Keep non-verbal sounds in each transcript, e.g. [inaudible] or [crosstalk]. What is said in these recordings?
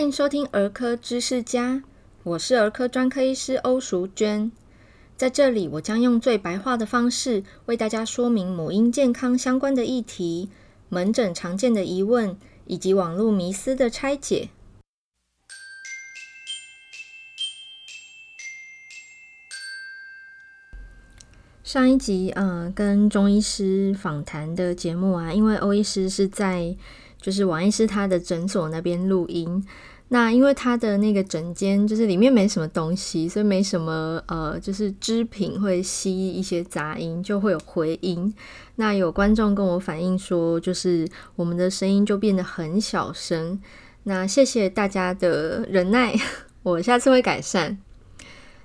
欢迎收听儿科知识家，我是儿科专科医师欧淑娟。在这里，我将用最白话的方式为大家说明母婴健康相关的议题、门诊常见的疑问以及网络迷思的拆解。上一集，呃，跟钟医师访谈的节目啊，因为欧医师是在。就是王医师他的诊所那边录音，那因为它的那个整间就是里面没什么东西，所以没什么呃，就是织品会吸一些杂音，就会有回音。那有观众跟我反映说，就是我们的声音就变得很小声。那谢谢大家的忍耐，[laughs] 我下次会改善。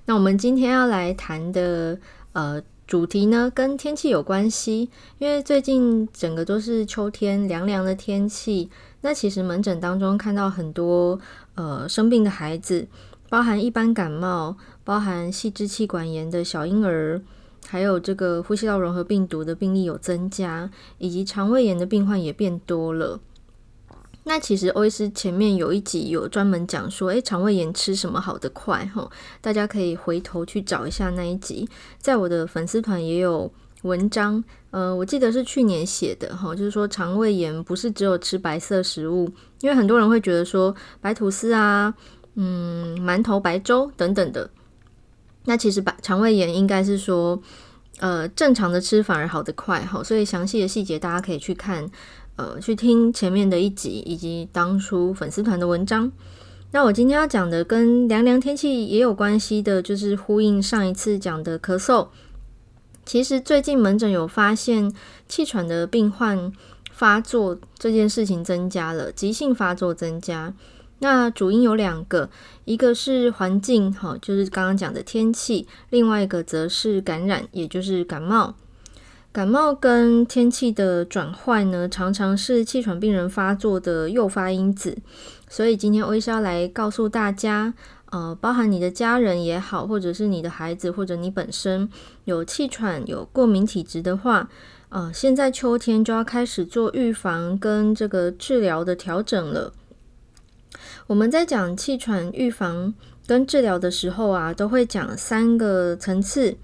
那我们今天要来谈的呃。主题呢，跟天气有关系，因为最近整个都是秋天凉凉的天气。那其实门诊当中看到很多呃生病的孩子，包含一般感冒，包含细支气管炎的小婴儿，还有这个呼吸道融合病毒的病例有增加，以及肠胃炎的病患也变多了。那其实欧医师前面有一集有专门讲说，诶，肠胃炎吃什么好得快？哈，大家可以回头去找一下那一集，在我的粉丝团也有文章，呃，我记得是去年写的，哈，就是说肠胃炎不是只有吃白色食物，因为很多人会觉得说白吐司啊，嗯，馒头、白粥等等的，那其实白肠胃炎应该是说，呃，正常的吃反而好得快，哈，所以详细的细节大家可以去看。呃，去听前面的一集，以及当初粉丝团的文章。那我今天要讲的跟凉凉天气也有关系的，就是呼应上一次讲的咳嗽。其实最近门诊有发现气喘的病患发作这件事情增加了，急性发作增加。那主因有两个，一个是环境，好，就是刚刚讲的天气；另外一个则是感染，也就是感冒。感冒跟天气的转换呢，常常是气喘病人发作的诱发因子。所以今天欧医师要来告诉大家，呃，包含你的家人也好，或者是你的孩子，或者你本身有气喘、有过敏体质的话，呃，现在秋天就要开始做预防跟这个治疗的调整了。我们在讲气喘预防跟治疗的时候啊，都会讲三个层次。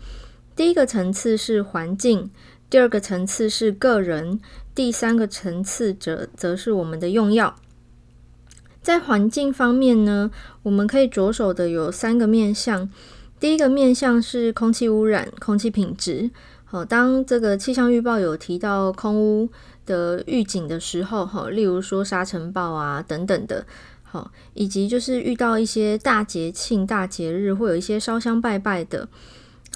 第一个层次是环境。第二个层次是个人，第三个层次则则是我们的用药。在环境方面呢，我们可以着手的有三个面向。第一个面向是空气污染、空气品质。好，当这个气象预报有提到空污的预警的时候，哈，例如说沙尘暴啊等等的，好，以及就是遇到一些大节庆、大节日，会有一些烧香拜拜的。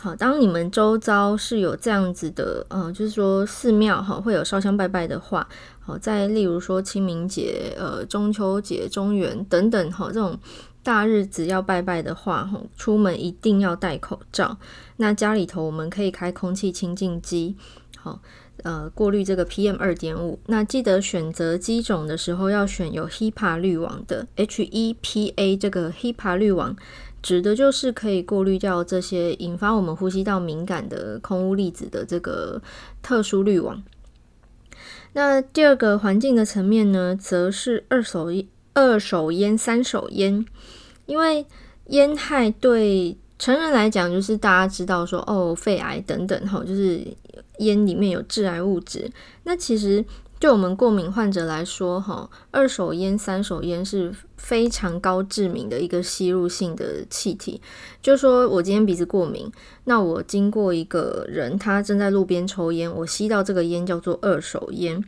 好，当你们周遭是有这样子的，呃，就是说寺庙哈会有烧香拜拜的话，好，在例如说清明节、呃中秋节、中元等等哈这种大日子要拜拜的话，哈，出门一定要戴口罩。那家里头我们可以开空气清净机，好，呃，过滤这个 PM 二点五。那记得选择机种的时候要选有 HEPA 滤网的，HEPA 这个 HEPA 滤网。指的就是可以过滤掉这些引发我们呼吸道敏感的空污粒子的这个特殊滤网。那第二个环境的层面呢，则是二手二手烟、三手烟，因为烟害对成人来讲，就是大家知道说哦，肺癌等等哈，就是烟里面有致癌物质。那其实。对我们过敏患者来说，哈，二手烟、三手烟是非常高致敏的一个吸入性的气体。就说我今天鼻子过敏，那我经过一个人，他正在路边抽烟，我吸到这个烟叫做二手烟。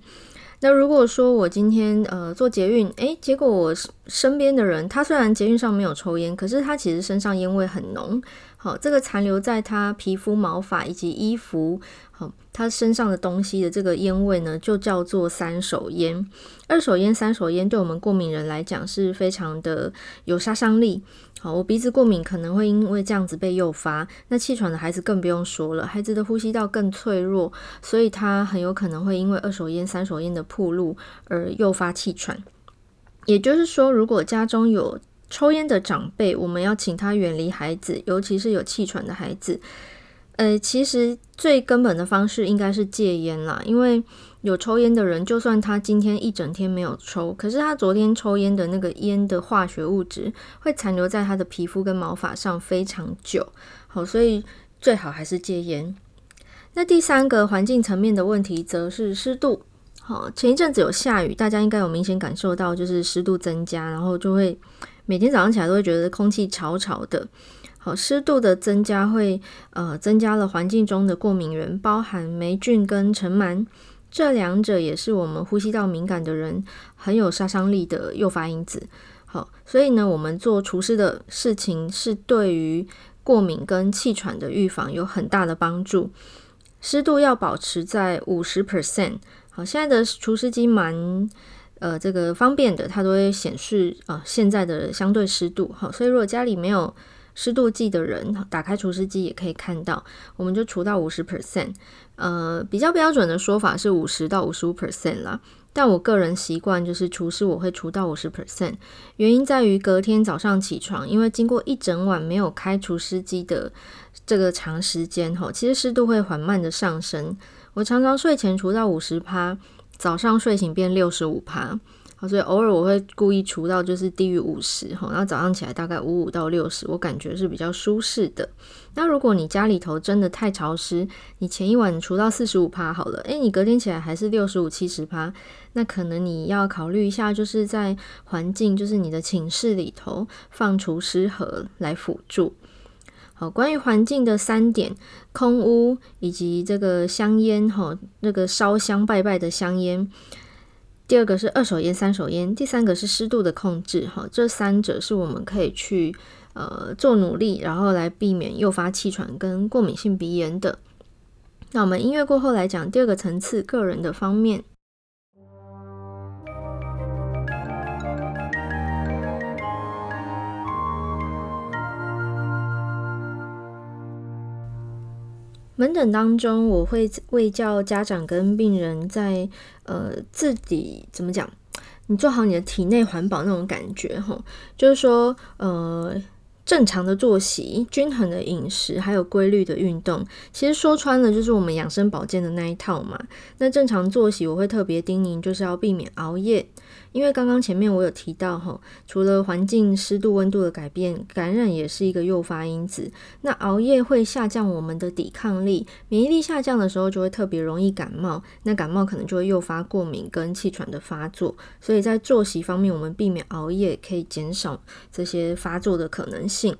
那如果说我今天呃做捷运，诶，结果我身边的人，他虽然捷运上没有抽烟，可是他其实身上烟味很浓。好，这个残留在他皮肤、毛发以及衣服，好，他身上的东西的这个烟味呢，就叫做三手烟。二手烟、三手烟对我们过敏人来讲是非常的有杀伤力。好，我鼻子过敏可能会因为这样子被诱发，那气喘的孩子更不用说了，孩子的呼吸道更脆弱，所以他很有可能会因为二手烟、三手烟的暴露而诱发气喘。也就是说，如果家中有抽烟的长辈，我们要请他远离孩子，尤其是有气喘的孩子。呃，其实最根本的方式应该是戒烟啦，因为有抽烟的人，就算他今天一整天没有抽，可是他昨天抽烟的那个烟的化学物质会残留在他的皮肤跟毛发上非常久。好，所以最好还是戒烟。那第三个环境层面的问题则是湿度。好，前一阵子有下雨，大家应该有明显感受到，就是湿度增加，然后就会每天早上起来都会觉得空气潮潮的。好，湿度的增加会呃增加了环境中的过敏源，包含霉菌跟尘螨，这两者也是我们呼吸道敏感的人很有杀伤力的诱发因子。好，所以呢，我们做除湿的事情是对于过敏跟气喘的预防有很大的帮助。湿度要保持在五十 percent。好，现在的除湿机蛮呃这个方便的，它都会显示啊、呃、现在的相对湿度。好，所以如果家里没有湿度计的人，打开除湿机也可以看到，我们就除到五十 percent。呃，比较标准的说法是五十到五十五 percent 啦。但我个人习惯就是除湿我会除到五十 percent，原因在于隔天早上起床，因为经过一整晚没有开除湿机的这个长时间，哈，其实湿度会缓慢的上升。我常常睡前除到五十趴，早上睡醒变六十五趴，好，所以偶尔我会故意除到就是低于五十，哈，然后早上起来大概五五到六十，我感觉是比较舒适的。那如果你家里头真的太潮湿，你前一晚除到四十五趴好了，诶，你隔天起来还是六十五七十趴，那可能你要考虑一下，就是在环境，就是你的寝室里头放除湿盒来辅助。好，关于环境的三点：空污以及这个香烟，哈，那个烧香拜拜的香烟。第二个是二手烟、三手烟，第三个是湿度的控制，哈，这三者是我们可以去呃做努力，然后来避免诱发气喘跟过敏性鼻炎的。那我们音乐过后来讲第二个层次，个人的方面。门诊当中，我会卫教家长跟病人在呃自己怎么讲？你做好你的体内环保那种感觉哈，就是说呃。正常的作息、均衡的饮食，还有规律的运动，其实说穿了就是我们养生保健的那一套嘛。那正常作息，我会特别叮咛，就是要避免熬夜，因为刚刚前面我有提到哈，除了环境湿度、温度的改变，感染也是一个诱发因子。那熬夜会下降我们的抵抗力，免疫力下降的时候，就会特别容易感冒。那感冒可能就会诱发过敏跟气喘的发作。所以在作息方面，我们避免熬夜，可以减少这些发作的可能性。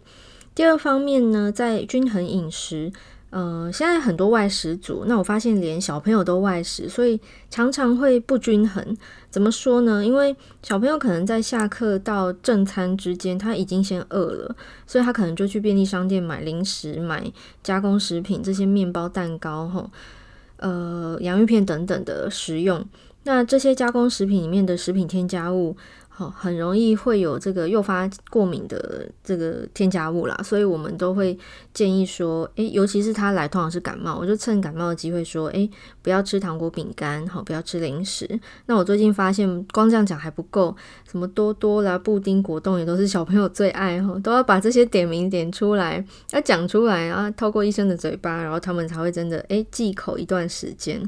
第二方面呢，在均衡饮食，呃，现在很多外食族，那我发现连小朋友都外食，所以常常会不均衡。怎么说呢？因为小朋友可能在下课到正餐之间，他已经先饿了，所以他可能就去便利商店买零食、买加工食品，这些面包、蛋糕、吼，呃，洋芋片等等的食用。那这些加工食品里面的食品添加物。哦，很容易会有这个诱发过敏的这个添加物啦，所以我们都会建议说，诶，尤其是他来通常是感冒，我就趁感冒的机会说，诶，不要吃糖果饼干，好，不要吃零食。那我最近发现，光这样讲还不够，什么多多啦、布丁、果冻也都是小朋友最爱哈，都要把这些点名点出来，要讲出来啊，透过医生的嘴巴，然后他们才会真的诶忌口一段时间。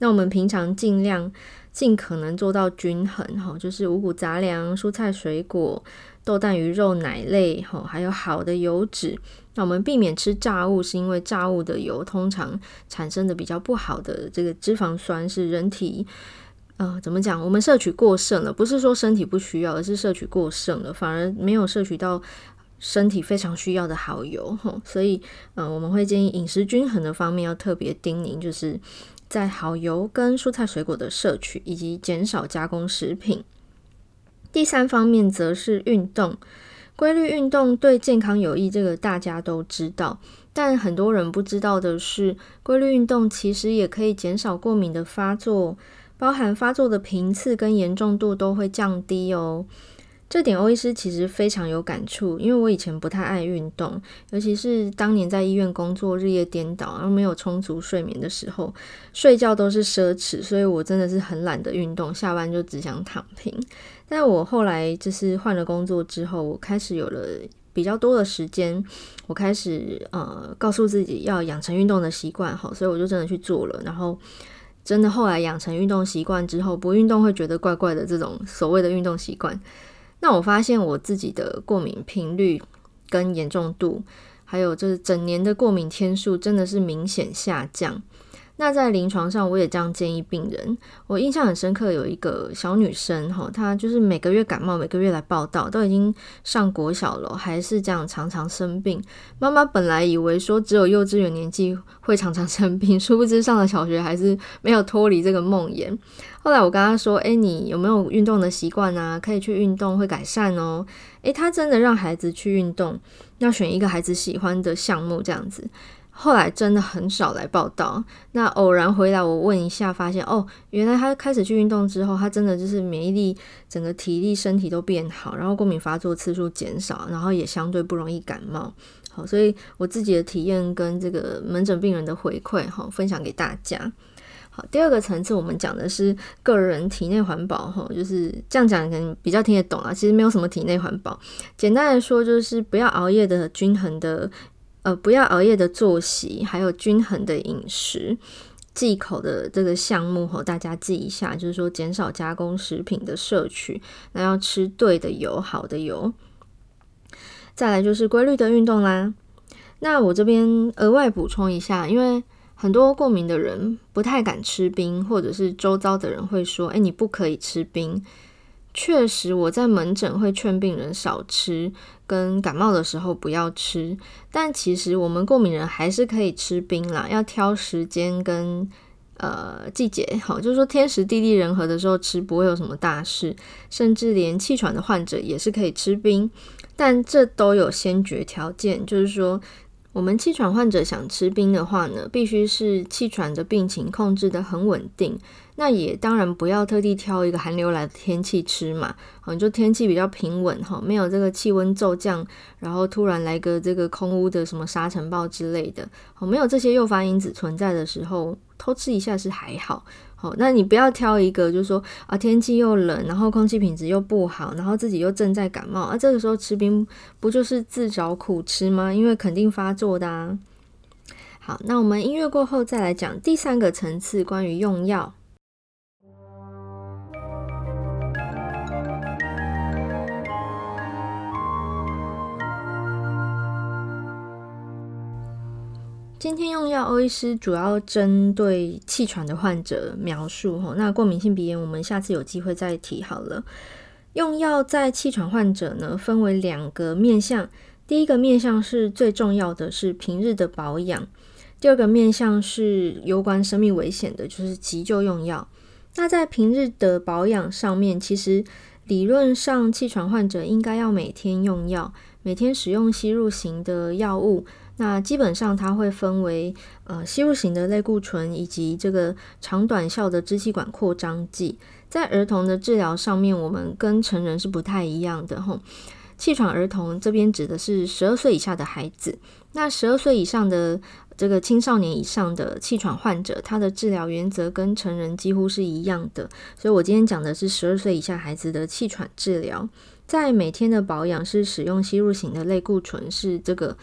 那我们平常尽量。尽可能做到均衡哈，就是五谷杂粮、蔬菜水果、豆蛋鱼肉、奶类哈，还有好的油脂。那我们避免吃炸物，是因为炸物的油通常产生的比较不好的这个脂肪酸，是人体呃怎么讲？我们摄取过剩了，不是说身体不需要，而是摄取过剩了，反而没有摄取到身体非常需要的好油哈。所以嗯、呃，我们会建议饮食均衡的方面要特别叮咛，就是。在好油跟蔬菜水果的摄取，以及减少加工食品。第三方面则是运动，规律运动对健康有益，这个大家都知道。但很多人不知道的是，规律运动其实也可以减少过敏的发作，包含发作的频次跟严重度都会降低哦。这点欧医师其实非常有感触，因为我以前不太爱运动，尤其是当年在医院工作，日夜颠倒，然后没有充足睡眠的时候，睡觉都是奢侈，所以我真的是很懒得运动，下班就只想躺平。但我后来就是换了工作之后，我开始有了比较多的时间，我开始呃告诉自己要养成运动的习惯，好，所以我就真的去做了。然后真的后来养成运动习惯之后，不运动会觉得怪怪的这种所谓的运动习惯，那我发现我自己的过敏频率跟严重度，还有就是整年的过敏天数真的是明显下降。那在临床上，我也这样建议病人。我印象很深刻，有一个小女生哈，她就是每个月感冒，每个月来报道，都已经上国小了，还是这样常常生病。妈妈本来以为说只有幼稚园年纪会常常 [laughs] 生病，殊不知上了小学还是没有脱离这个梦魇。后来我跟她说：“诶，你有没有运动的习惯啊？可以去运动，会改善哦。”诶，她真的让孩子去运动，要选一个孩子喜欢的项目，这样子。后来真的很少来报道，那偶然回来，我问一下，发现哦，原来他开始去运动之后，他真的就是免疫力、整个体力、身体都变好，然后过敏发作次数减少，然后也相对不容易感冒。好，所以我自己的体验跟这个门诊病人的回馈，哈，分享给大家。好，第二个层次我们讲的是个人体内环保，哈，就是这样讲可能比较听得懂啊。其实没有什么体内环保，简单来说就是不要熬夜的均衡的。呃，不要熬夜的作息，还有均衡的饮食，忌口的这个项目吼，大家记一下，就是说减少加工食品的摄取，那要吃对的油，好的油。再来就是规律的运动啦。那我这边额外补充一下，因为很多过敏的人不太敢吃冰，或者是周遭的人会说，哎，你不可以吃冰。确实，我在门诊会劝病人少吃，跟感冒的时候不要吃。但其实我们过敏人还是可以吃冰啦，要挑时间跟呃季节。好，就是说天时地利人和的时候吃不会有什么大事。甚至连气喘的患者也是可以吃冰，但这都有先决条件，就是说。我们气喘患者想吃冰的话呢，必须是气喘的病情控制得很稳定。那也当然不要特地挑一个寒流来的天气吃嘛，好，就天气比较平稳哈，没有这个气温骤降，然后突然来个这个空屋的什么沙尘暴之类的，好，没有这些诱发因子存在的时候，偷吃一下是还好。好，那你不要挑一个，就是说啊，天气又冷，然后空气品质又不好，然后自己又正在感冒啊，这个时候吃冰不就是自找苦吃吗？因为肯定发作的啊。好，那我们音乐过后再来讲第三个层次，关于用药。今天用药，欧医师主要针对气喘的患者描述哈。那过敏性鼻炎，我们下次有机会再提好了。用药在气喘患者呢，分为两个面向。第一个面向是最重要的，是平日的保养；第二个面向是有关生命危险的，就是急救用药。那在平日的保养上面，其实理论上气喘患者应该要每天用药，每天使用吸入型的药物。那基本上它会分为呃吸入型的类固醇以及这个长短效的支气管扩张剂。在儿童的治疗上面，我们跟成人是不太一样的吼。气喘儿童这边指的是十二岁以下的孩子，那十二岁以上的这个青少年以上的气喘患者，他的治疗原则跟成人几乎是一样的。所以我今天讲的是十二岁以下孩子的气喘治疗，在每天的保养是使用吸入型的类固醇，是这个。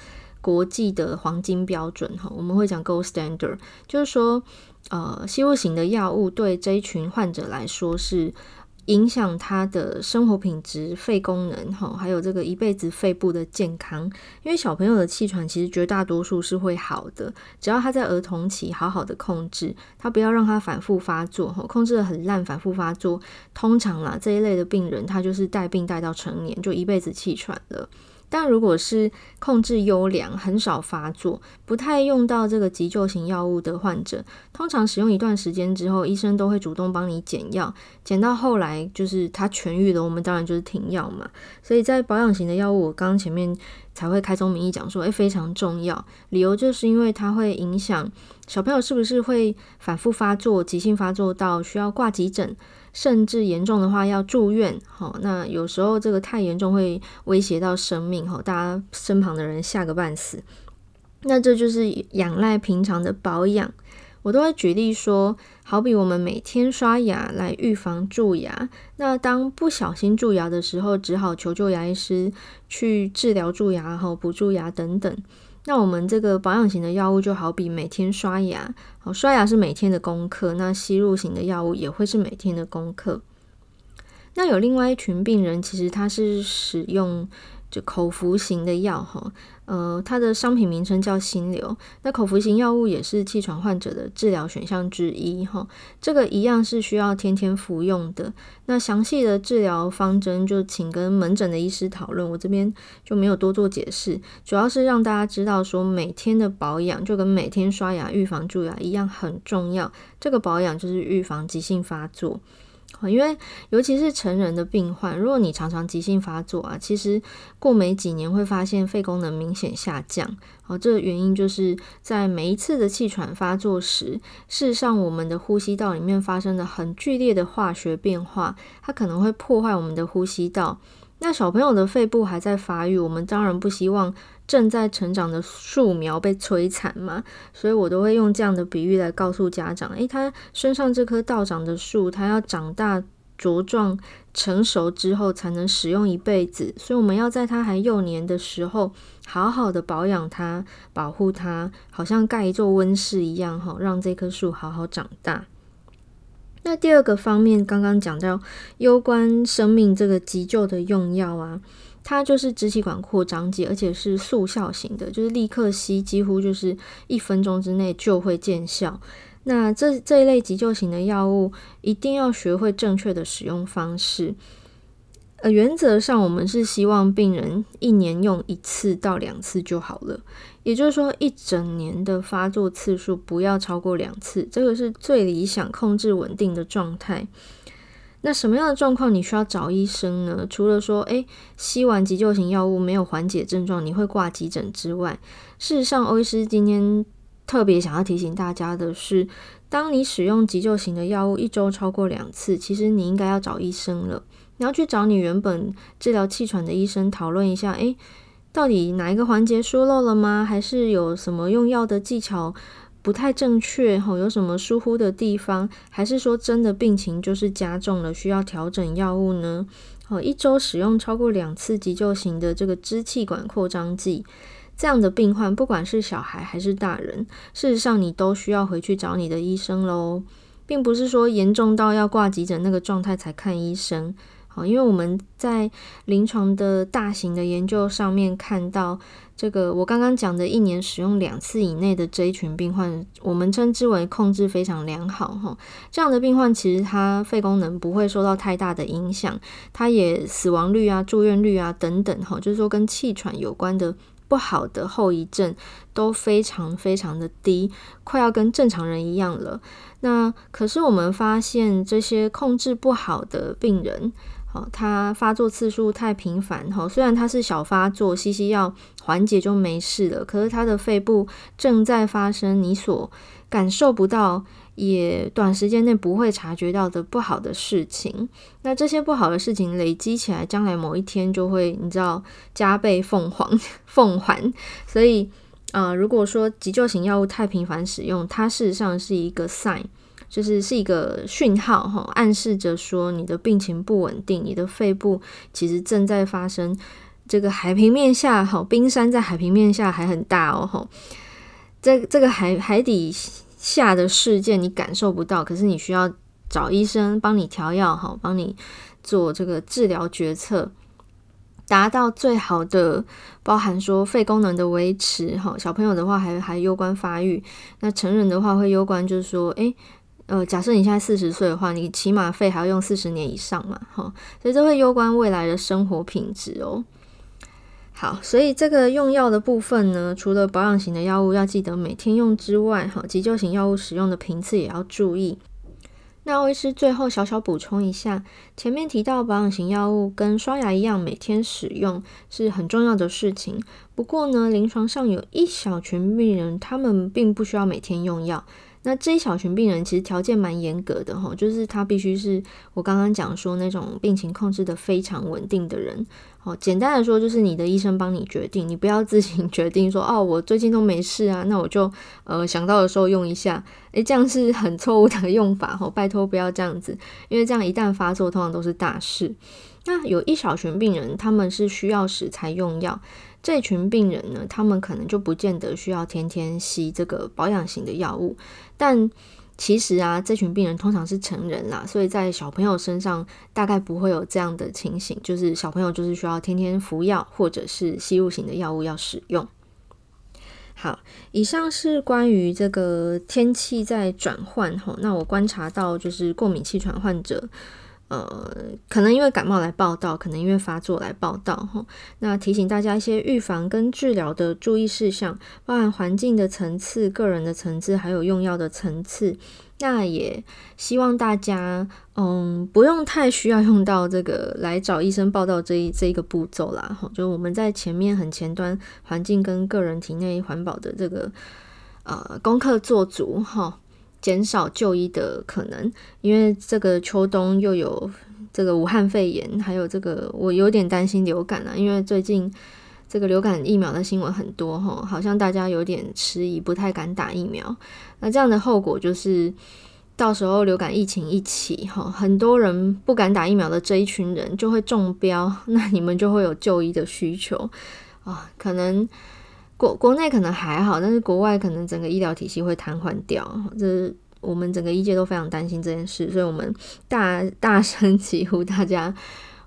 国际的黄金标准哈，我们会讲 gold standard，就是说，呃，吸入型的药物对这一群患者来说是影响他的生活品质、肺功能哈，还有这个一辈子肺部的健康。因为小朋友的气喘其实绝大多数是会好的，只要他在儿童期好好的控制，他不要让他反复发作哈，控制得很烂，反复发作，通常啦这一类的病人，他就是带病带到成年，就一辈子气喘了。但如果是控制优良、很少发作、不太用到这个急救型药物的患者，通常使用一段时间之后，医生都会主动帮你减药，减到后来就是他痊愈了，我们当然就是停药嘛。所以在保养型的药物，我刚刚前面才会开宗明义讲说，诶，非常重要，理由就是因为它会影响小朋友是不是会反复发作、急性发作到需要挂急诊。甚至严重的话要住院，好，那有时候这个太严重会威胁到生命，哈，大家身旁的人吓个半死。那这就是仰赖平常的保养。我都会举例说，好比我们每天刷牙来预防蛀牙，那当不小心蛀牙的时候，只好求救牙医师去治疗蛀牙和补蛀牙等等。那我们这个保养型的药物就好比每天刷牙，好，刷牙是每天的功课，那吸入型的药物也会是每天的功课。那有另外一群病人，其实他是使用。就口服型的药哈，呃，它的商品名称叫心流。那口服型药物也是气喘患者的治疗选项之一哈。这个一样是需要天天服用的。那详细的治疗方针就请跟门诊的医师讨论，我这边就没有多做解释。主要是让大家知道说，每天的保养就跟每天刷牙预防蛀牙一样很重要。这个保养就是预防急性发作。因为尤其是成人的病患，如果你常常急性发作啊，其实过没几年会发现肺功能明显下降。哦，这个原因就是在每一次的气喘发作时，事实上我们的呼吸道里面发生了很剧烈的化学变化，它可能会破坏我们的呼吸道。那小朋友的肺部还在发育，我们当然不希望正在成长的树苗被摧残嘛，所以我都会用这样的比喻来告诉家长：诶，他身上这棵道长的树，它要长大茁壮成熟之后才能使用一辈子，所以我们要在它还幼年的时候，好好的保养它、保护它，好像盖一座温室一样，哈，让这棵树好好长大。那第二个方面，刚刚讲到攸关生命这个急救的用药啊，它就是支气管扩张剂，而且是速效型的，就是立刻吸，几乎就是一分钟之内就会见效。那这这一类急救型的药物，一定要学会正确的使用方式。呃，原则上我们是希望病人一年用一次到两次就好了，也就是说一整年的发作次数不要超过两次，这个是最理想、控制稳定的状态。那什么样的状况你需要找医生呢？除了说，诶，吸完急救型药物没有缓解症状，你会挂急诊之外，事实上，欧医师今天特别想要提醒大家的是，当你使用急救型的药物一周超过两次，其实你应该要找医生了。你要去找你原本治疗气喘的医生讨论一下，诶，到底哪一个环节疏漏了吗？还是有什么用药的技巧不太正确？吼，有什么疏忽的地方？还是说真的病情就是加重了，需要调整药物呢？哦，一周使用超过两次急救型的这个支气管扩张剂，这样的病患，不管是小孩还是大人，事实上你都需要回去找你的医生喽，并不是说严重到要挂急诊那个状态才看医生。因为我们在临床的大型的研究上面看到，这个我刚刚讲的一年使用两次以内的这一群病患，我们称之为控制非常良好哈。这样的病患其实他肺功能不会受到太大的影响，他也死亡率啊、住院率啊等等哈，就是说跟气喘有关的不好的后遗症都非常非常的低，快要跟正常人一样了。那可是我们发现这些控制不好的病人。好，他发作次数太频繁，哈，虽然他是小发作，吸吸药缓解就没事了，可是他的肺部正在发生你所感受不到，也短时间内不会察觉到的不好的事情。那这些不好的事情累积起来，将来某一天就会，你知道，加倍奉还，[laughs] 奉还。所以，呃，如果说急救型药物太频繁使用，它事实上是一个 sign。就是是一个讯号哈，暗示着说你的病情不稳定，你的肺部其实正在发生这个海平面下哈，冰山在海平面下还很大哦哈，这这个海海底下的事件你感受不到，可是你需要找医生帮你调药哈，帮你做这个治疗决策，达到最好的，包含说肺功能的维持哈，小朋友的话还还攸关发育，那成人的话会攸关就是说诶。呃，假设你现在四十岁的话，你起码肺还要用四十年以上嘛，哈，所以这会攸关未来的生活品质哦。好，所以这个用药的部分呢，除了保养型的药物要记得每天用之外，哈，急救型药物使用的频次也要注意。那医师最后小小补充一下，前面提到保养型药物跟刷牙一样，每天使用是很重要的事情。不过呢，临床上有一小群病人，他们并不需要每天用药。那这一小群病人其实条件蛮严格的哈，就是他必须是我刚刚讲说那种病情控制得非常稳定的人。哦，简单的说就是你的医生帮你决定，你不要自行决定说哦，我最近都没事啊，那我就呃想到的时候用一下。诶，这样是很错误的用法哈，拜托不要这样子，因为这样一旦发作，通常都是大事。那有一小群病人，他们是需要时才用药。这群病人呢，他们可能就不见得需要天天吸这个保养型的药物。但其实啊，这群病人通常是成人啦，所以在小朋友身上大概不会有这样的情形，就是小朋友就是需要天天服药，或者是吸入型的药物要使用。好，以上是关于这个天气在转换哈，那我观察到就是过敏气喘患者。呃，可能因为感冒来报道，可能因为发作来报道哈。那提醒大家一些预防跟治疗的注意事项，包含环境的层次、个人的层次，还有用药的层次。那也希望大家，嗯，不用太需要用到这个来找医生报道这一这一个步骤啦。哈，就我们在前面很前端，环境跟个人体内环保的这个呃功课做足哈。减少就医的可能，因为这个秋冬又有这个武汉肺炎，还有这个我有点担心流感啊，因为最近这个流感疫苗的新闻很多哈，好像大家有点迟疑，不太敢打疫苗。那这样的后果就是，到时候流感疫情一起哈，很多人不敢打疫苗的这一群人就会中标，那你们就会有就医的需求啊，可能。国国内可能还好，但是国外可能整个医疗体系会瘫痪掉，这是我们整个医界都非常担心这件事，所以我们大大声疾呼大家，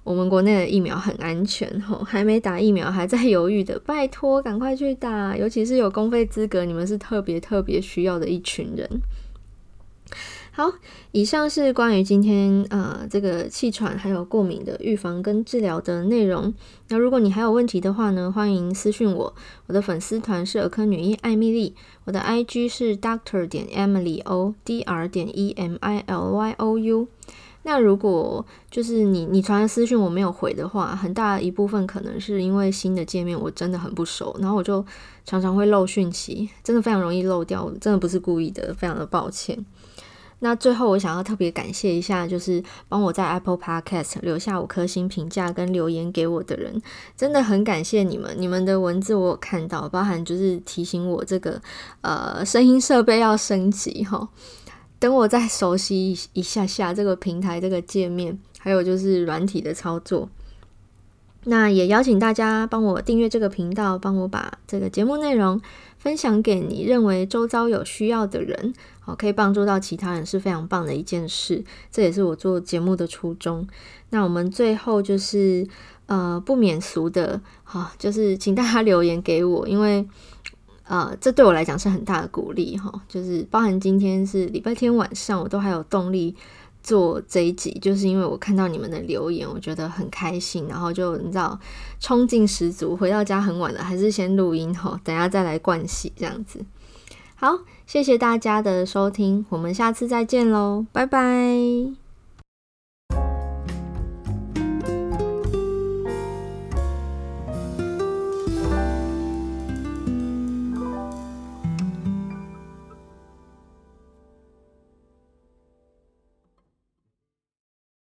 我们国内的疫苗很安全，吼，还没打疫苗还在犹豫的，拜托赶快去打，尤其是有公费资格，你们是特别特别需要的一群人。好，以上是关于今天呃这个气喘还有过敏的预防跟治疗的内容。那如果你还有问题的话呢，欢迎私讯我。我的粉丝团是儿科女医艾米丽，我的 IG 是 Doctor 点 Emily O，Dr 点 E M I L Y O U。那如果就是你你传的私讯我没有回的话，很大一部分可能是因为新的界面我真的很不熟，然后我就常常会漏讯息，真的非常容易漏掉，真的不是故意的，非常的抱歉。那最后，我想要特别感谢一下，就是帮我在 Apple Podcast 留下五颗星评价跟留言给我的人，真的很感谢你们。你们的文字我有看到，包含就是提醒我这个呃声音设备要升级哈。等我再熟悉一下下这个平台这个界面，还有就是软体的操作。那也邀请大家帮我订阅这个频道，帮我把这个节目内容分享给你认为周遭有需要的人，好，可以帮助到其他人是非常棒的一件事。这也是我做节目的初衷。那我们最后就是呃不免俗的，好，就是请大家留言给我，因为呃这对我来讲是很大的鼓励哈。就是包含今天是礼拜天晚上，我都还有动力。做这一集，就是因为我看到你们的留言，我觉得很开心，然后就你知道，冲劲十足。回到家很晚了，还是先录音吼，等下再来灌洗这样子。好，谢谢大家的收听，我们下次再见喽，拜拜。